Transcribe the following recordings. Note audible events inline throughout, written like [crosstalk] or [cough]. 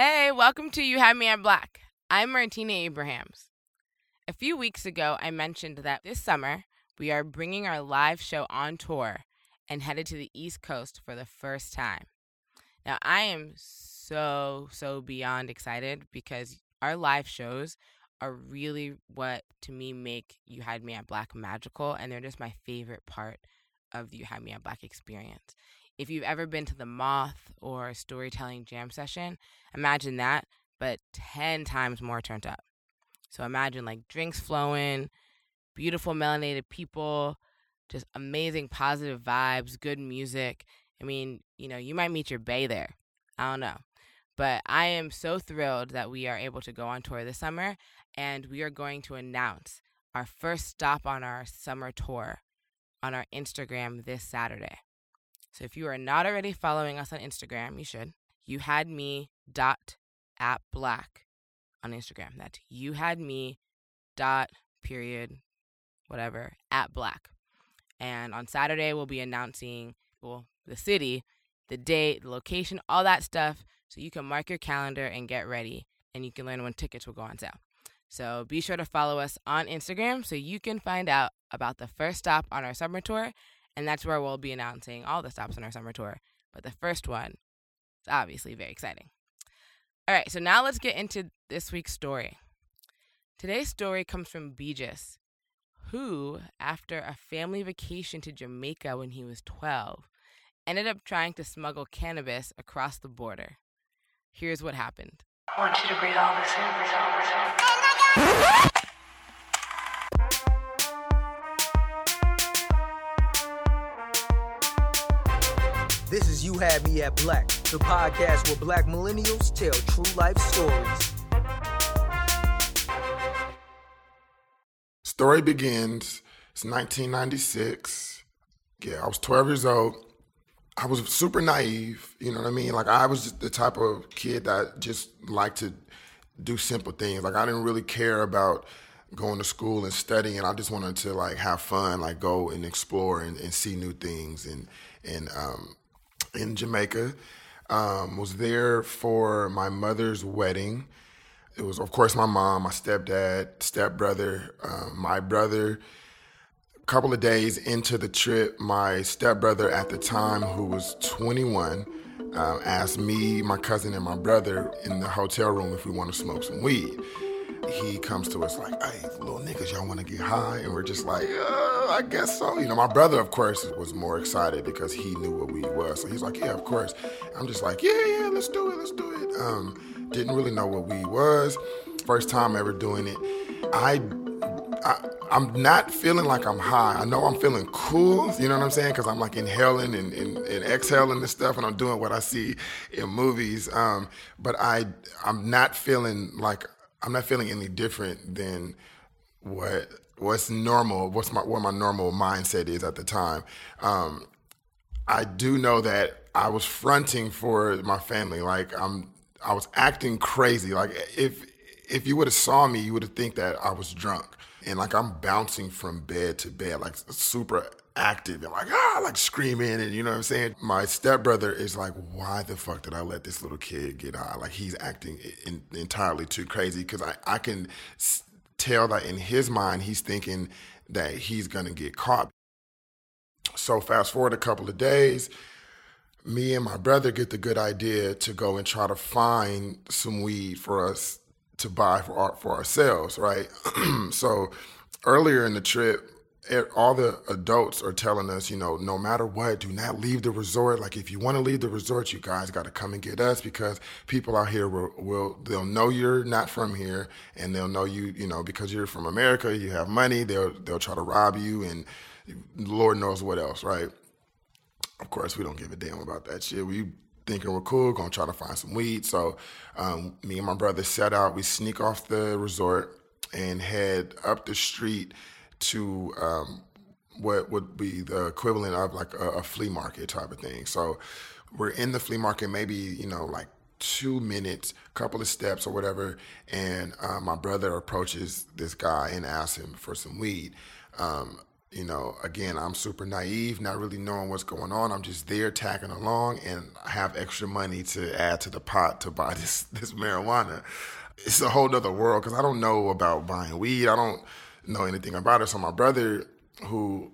Hey, welcome to You Had Me at Black. I'm Martina Abrahams. A few weeks ago, I mentioned that this summer we are bringing our live show on tour and headed to the East Coast for the first time. Now, I am so, so beyond excited because our live shows are really what to me make You Had Me at Black magical, and they're just my favorite part of the You Had Me at Black experience. If you've ever been to the Moth or Storytelling Jam session, imagine that, but 10 times more turned up. So imagine like drinks flowing, beautiful melanated people, just amazing positive vibes, good music. I mean, you know, you might meet your bay there. I don't know. But I am so thrilled that we are able to go on tour this summer and we are going to announce our first stop on our summer tour on our Instagram this Saturday. So if you are not already following us on Instagram, you should. You had me dot at black on Instagram. That's you had me dot period whatever at black. And on Saturday we'll be announcing well the city, the date, the location, all that stuff so you can mark your calendar and get ready and you can learn when tickets will go on sale. So be sure to follow us on Instagram so you can find out about the first stop on our summer tour. And that's where we'll be announcing all the stops on our summer tour. But the first one is obviously very exciting. All right, so now let's get into this week's story. Today's story comes from Beejus, who, after a family vacation to Jamaica when he was 12, ended up trying to smuggle cannabis across the border. Here's what happened. I want you to breathe all this in, breathe all this This is You Had Me at Black, the podcast where black millennials tell true life stories. Story begins. It's 1996. Yeah, I was 12 years old. I was super naive, you know what I mean? Like I was the type of kid that just liked to do simple things. Like I didn't really care about going to school and studying. I just wanted to like have fun, like go and explore and, and see new things. And and um, in Jamaica, um, was there for my mother's wedding. It was of course my mom, my stepdad, stepbrother, um, my brother A couple of days into the trip, my stepbrother at the time, who was 21, uh, asked me, my cousin, and my brother in the hotel room if we want to smoke some weed. He comes to us like, "Hey, little niggas, y'all want to get high?" And we're just like, uh, "I guess so." You know, my brother, of course, was more excited because he knew what we was. So he's like, "Yeah, of course." I'm just like, "Yeah, yeah, let's do it, let's do it." Um, didn't really know what we was. First time ever doing it. I I, am not feeling like I'm high. I know I'm feeling cool, you know what I'm saying? Because I'm like inhaling and, and, and, exhaling this stuff, and I'm doing what I see in movies. Um, but I, I'm not feeling like I'm not feeling any different than what what's normal. What's my what my normal mindset is at the time. Um, I do know that I was fronting for my family. Like I'm, I was acting crazy. Like if if you would have saw me, you would have think that I was drunk and like I'm bouncing from bed to bed, like super active and like ah, like screaming and you know what I'm saying. My stepbrother is like, why the fuck did I let this little kid get high? Like he's acting in, entirely too crazy because I I can tell that in his mind he's thinking that he's gonna get caught. So fast forward a couple of days. Me and my brother get the good idea to go and try to find some weed for us to buy for our, for ourselves, right? [clears throat] so earlier in the trip, all the adults are telling us, you know, no matter what, do not leave the resort. Like, if you want to leave the resort, you guys got to come and get us because people out here will, will, they'll know you're not from here, and they'll know you, you know, because you're from America, you have money. They'll they'll try to rob you, and Lord knows what else, right? Of course, we don't give a damn about that shit. We thinking we're cool, gonna try to find some weed. So um, me and my brother set out. We sneak off the resort and head up the street to um, what would be the equivalent of like a, a, flea market type of thing. So we're in the flea market, maybe you know like two minutes, couple of steps or whatever, and uh, my brother approaches this guy and asks him for some weed. Um, you know, again, I'm super naive, not really knowing what's going on. I'm just there tagging along and I have extra money to add to the pot to buy [laughs] this this marijuana. It's a whole nother world because I don't know about buying weed. I don't know anything about it. So my brother, who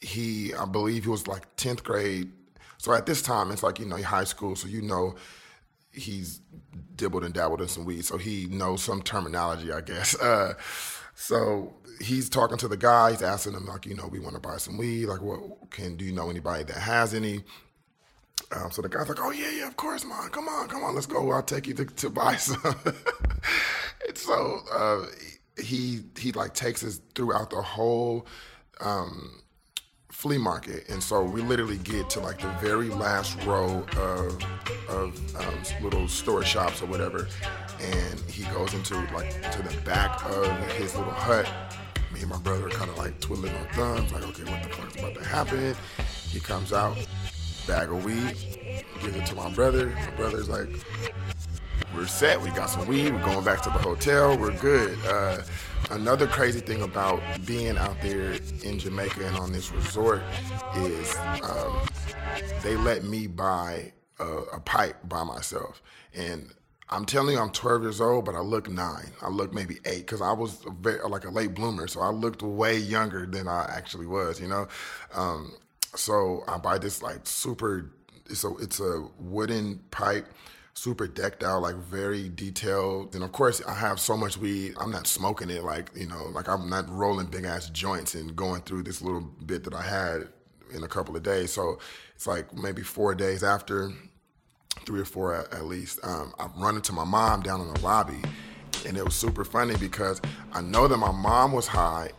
he, I believe he was like 10th grade. So at this time, it's like, you know, high school. So you know, he's dibbled and dabbled in some weed. So he knows some terminology, I guess. [laughs] Uh, so he's talking to the guy. He's asking him like, you know, we want to buy some weed. Like, what can do you know anybody that has any? Um, so the guy's like, oh yeah, yeah, of course, man. Come on, come on, let's go. I'll take you to, to buy some. [laughs] and so uh, he he like takes us throughout the whole. Um, flea market, and so we literally get to like the very last row of of um, little store shops or whatever, and he goes into like to the back of his little hut. Me and my brother are kind of like twiddling our thumbs, like, okay, what the fuck's about to happen? He comes out, bag of weed, gives it to my brother. My brother's like, we're set. We got some weed. We're going back to the hotel. We're good. Uh, another crazy thing about being out there in Jamaica and on this resort is um, they let me buy a, a pipe by myself. And I'm telling you, I'm 12 years old, but I look nine. I look maybe eight because I was a very, like a late bloomer, so I looked way younger than I actually was. You know, um, so I buy this like super. So it's a wooden pipe, super decked out, like very detailed. And of course, I have so much weed. I'm not smoking it like you know, like I'm not rolling big ass joints and going through this little bit that I had in a couple of days. So it's like maybe four days after three or four at, at least. Um, I run into my mom down in the lobby, and it was super funny because I know that my mom was high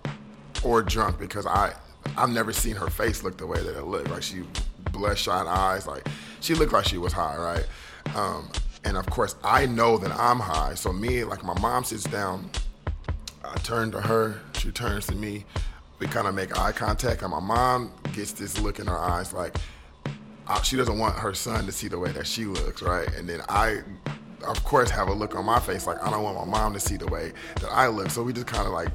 or drunk because I I've never seen her face look the way that it looked. Like she bloodshot eyes, like she looked like she was high, right? Um, and of course, I know that I'm high. So me, like my mom sits down, I turn to her, she turns to me. We kind of make eye contact, and my mom gets this look in her eyes, like uh, she doesn't want her son to see the way that she looks, right? And then I, of course, have a look on my face like I don't want my mom to see the way that I look. So we just kind of like,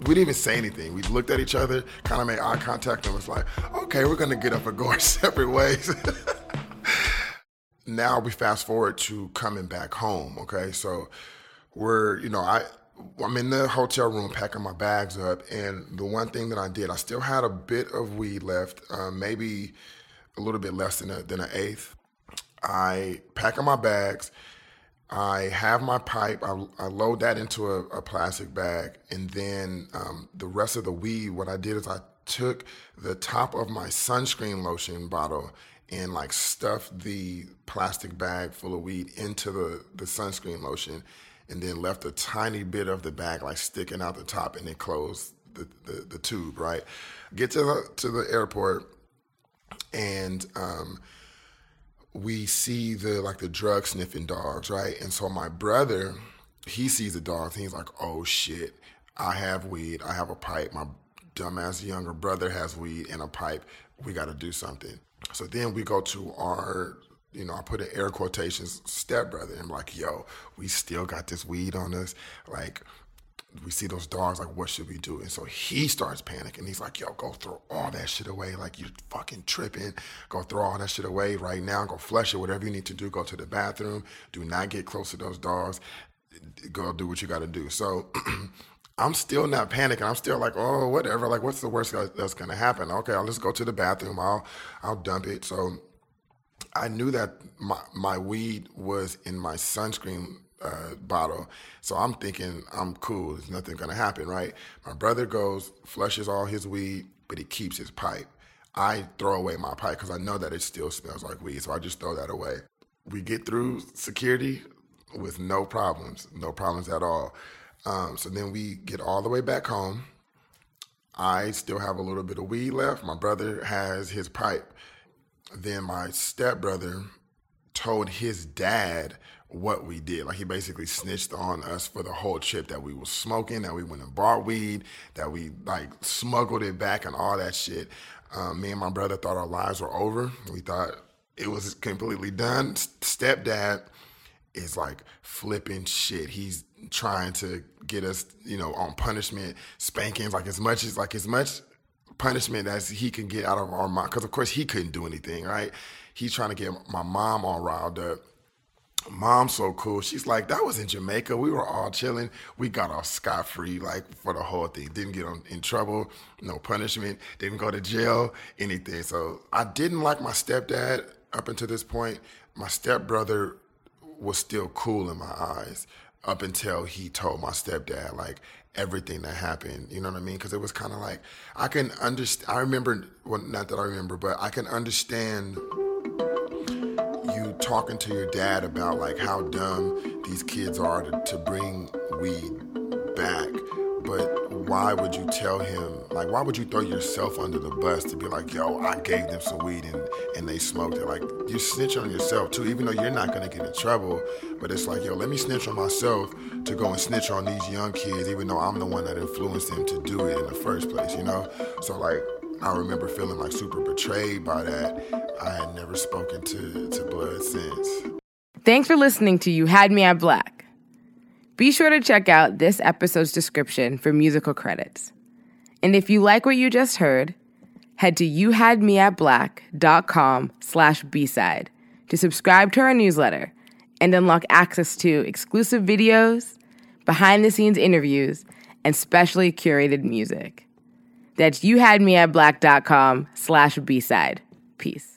we didn't even say anything. We looked at each other, kind of made eye contact, and was like, okay, we're gonna get up and go our [laughs] separate ways. [laughs] now we fast forward to coming back home. Okay, so we're, you know, I. I'm in the hotel room packing my bags up, and the one thing that I did, I still had a bit of weed left, um, maybe a little bit less than a, than an eighth. I pack up my bags. I have my pipe. I, I load that into a, a, plastic bag, and then um, the rest of the weed. What I did is I took the top of my sunscreen lotion bottle and like stuffed the plastic bag full of weed into the the sunscreen lotion, and then left a tiny bit of the bag like sticking out the top, and then closed the, the, the tube. Right. Get to the to the airport and um, we see the like the drug sniffing dogs, right? And so my brother, he sees the dogs, and he's like, "Oh shit, I have weed, I have a pipe. My dumbass younger brother has weed and a pipe. We got to do something." So then we go to our you know, I put in air quotations, stepbrother. I'm like, yo, we still got this weed on us. Like, we see those dogs, like, what should we do? And so he starts panicking. He's like, yo, go throw all that shit away. Like, you're fucking tripping. Go throw all that shit away right now. Go flush it, whatever you need to do. Go to the bathroom. Do not get close to those dogs. Go do what you got to do. So [clears throat] I'm still not panicking. I'm still like, oh, whatever. Like, what's the worst that's going to happen? Okay, I'll just go to the bathroom. I'll, I'll dump it. So I knew that my, my weed was in my sunscreen uh, bottle. So I'm thinking I'm cool. There's nothing gonna happen, right? My brother goes, flushes all his weed, but he keeps his pipe. I throw away my pipe because I know that it still smells like weed, so I just throw that away. We get through security with no problems, no problems at all. Um, so then we get all the way back home. I still have a little bit of weed left. My brother has his pipe. Then my stepbrother told his dad what we did. Like he basically snitched on us for the whole trip that we was smoking, that we went and bought weed, that we like smuggled it back and all that shit. Um, me and my brother thought our lives were over. We thought it was completely done. Stepdad is like flipping shit. He's trying to get us, you know, on punishment, spankings, like as much as like as much punishment as he can get out of our mom. Because of course he couldn't do anything, right? He's trying to get my mom all riled up. Mom's so cool. She's like, that was in Jamaica. We were all chilling. We got off scot free, like for the whole thing. Didn't get on, in trouble, no punishment, didn't go to jail, anything. So I didn't like my stepdad up until this point. My stepbrother was still cool in my eyes up until he told my stepdad like everything that happened. You know what I mean? Because it was kind of like I can understand. I remember, well, not that I remember, but I can understand you talking to your dad about like how dumb these kids are to, to bring weed back. Why would you tell him, like, why would you throw yourself under the bus to be like, yo, I gave them some weed and, and they smoked it? Like, you snitch on yourself too, even though you're not gonna get in trouble. But it's like, yo, let me snitch on myself to go and snitch on these young kids, even though I'm the one that influenced them to do it in the first place, you know? So, like, I remember feeling like super betrayed by that. I had never spoken to, to Blood since. Thanks for listening to You Had Me at Black. Be sure to check out this episode's description for musical credits. And if you like what you just heard, head to youhadmeatblack.com slash b-side to subscribe to our newsletter and unlock access to exclusive videos, behind-the-scenes interviews, and specially curated music. That's youhadmeatblack.com slash b-side. Peace.